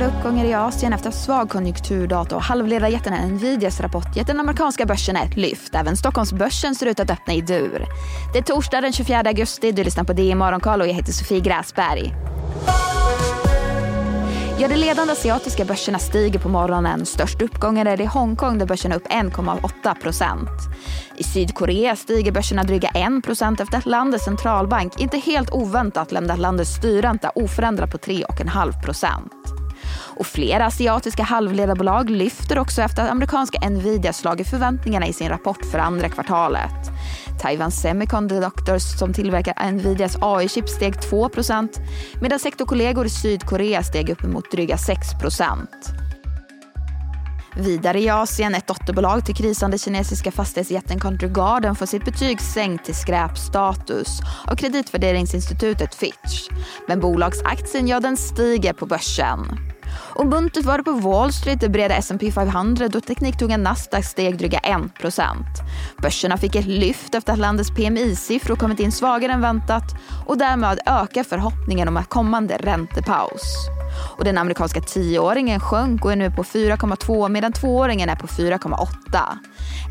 ökade uppgångar i Asien efter svag konjunkturdata och halvledarjätten Nvidias rapport gett den amerikanska börsen ett lyft. Även Stockholmsbörsen ser ut att öppna i dur. Det är torsdag den 24 augusti. Du lyssnar på DI Morgonkoll och jag heter Sofie Gräsberg. Ja, de ledande asiatiska börserna stiger på morgonen. Störst uppgångar är det i Hongkong där börsen är upp 1,8 procent. I Sydkorea stiger börserna dryga 1 procent efter att landets centralbank inte helt oväntat lämnat landets styrränta oförändrad på 3,5 procent. Och flera asiatiska halvledarbolag lyfter också efter att amerikanska Nvidia slagit förväntningarna i sin rapport för andra kvartalet. Taiwans Semiconductors som tillverkar Nvidias AI-chip steg 2% medan sektorkollegor i Sydkorea steg uppemot dryga 6% Vidare i Asien, ett dotterbolag till krisande kinesiska fastighetsjätten Country Garden får sitt betyg sänkt till skräpstatus av kreditvärderingsinstitutet Fitch. Men bolagsaktien, ja den stiger på börsen. Och buntet var det på Wall Street, det breda S&P 500 och tekniktunga Nasdaq steg dryga 1% Börserna fick ett lyft efter att landets PMI-siffror kommit in svagare än väntat och därmed ökar förhoppningen om en kommande räntepaus. Och den amerikanska tioåringen sjönk och är nu på 4,2 medan tvååringen är på 4,8.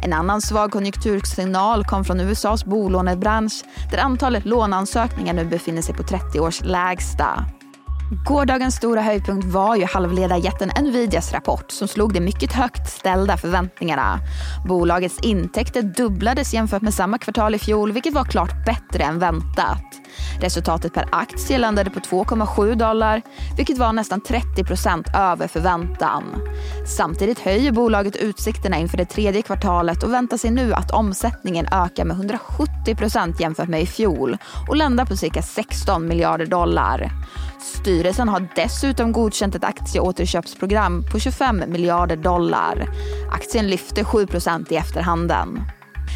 En annan svag konjunktursignal kom från USAs bolånebransch där antalet låneansökningar nu befinner sig på 30 års lägsta. Gårdagens stora höjdpunkt var ju halvledarjätten Nvidias rapport som slog de mycket högt ställda förväntningarna. Bolagets intäkter dubblades jämfört med samma kvartal i fjol vilket var klart bättre än väntat. Resultatet per aktie landade på 2,7 dollar vilket var nästan 30 procent över förväntan. Samtidigt höjer bolaget utsikterna inför det tredje kvartalet och väntar sig nu att omsättningen ökar med 170 procent jämfört med i fjol och landar på cirka 16 miljarder dollar. Styrelsen har dessutom godkänt ett aktieåterköpsprogram på 25 miljarder dollar. Aktien lyfte 7% i efterhanden.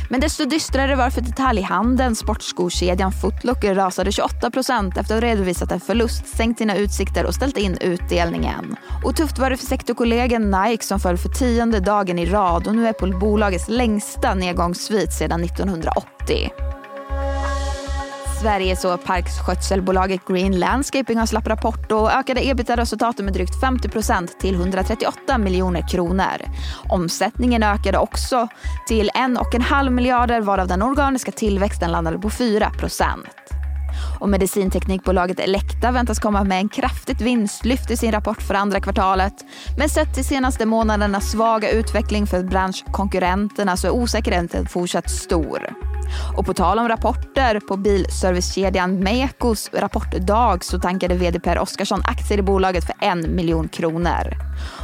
Men desto dystrare var för detaljhandeln. Sportskokedjan Footlocker rasade 28% efter att ha redovisat en förlust, sänkt sina utsikter och ställt in utdelningen. Och tufft var det för sektorkollegan Nike som föll för tionde dagen i rad och nu är på bolagets längsta nedgångssvit sedan 1980. Sverige så parksskötselbolaget Green Landscaping har släppt rapport och ökade ebitda-resultatet med drygt 50% till 138 miljoner kronor. Omsättningen ökade också till 1,5 miljarder varav den organiska tillväxten landade på 4% och medicinteknikbolaget Elekta väntas komma med en kraftigt vinstlyft i sin rapport för andra kvartalet. Men sett till senaste månadernas svaga utveckling för branschkonkurrenterna så är osäkerheten fortsatt stor. Och på tal om rapporter, på bilservicekedjan Mekos rapportdag så tankade vd Per Oskarsson aktier i bolaget för en miljon kronor.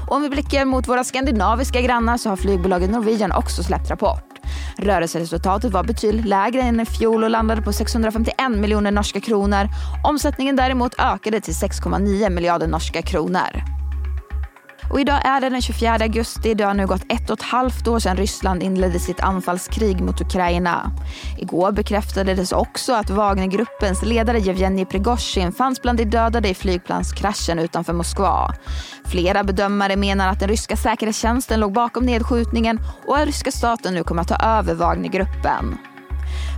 Och om vi blickar mot våra skandinaviska grannar så har flygbolaget Norwegian också släppt rapport. Rörelseresultatet var betydligt lägre än i fjol och landade på 651 miljoner norska kronor. Omsättningen däremot ökade till 6,9 miljarder norska kronor. Och idag är det den 24 augusti. Det har nu gått ett och ett halvt år sedan Ryssland inledde sitt anfallskrig mot Ukraina. Igår bekräftades också att Wagnergruppens ledare Yevgenij Prigozjin fanns bland de dödade i flygplanskraschen utanför Moskva. Flera bedömare menar att den ryska säkerhetstjänsten låg bakom nedskjutningen och att ryska staten nu kommer att ta över Wagnergruppen.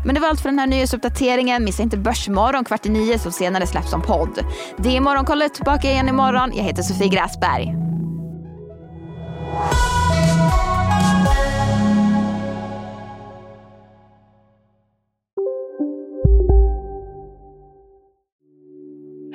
Men det var allt för den här nyhetsuppdateringen. Missa inte Börsmorgon kvart i nio som senare släpps som podd. Det är Morgonkollet tillbaka igen imorgon. Jag heter Sofie Gräsberg.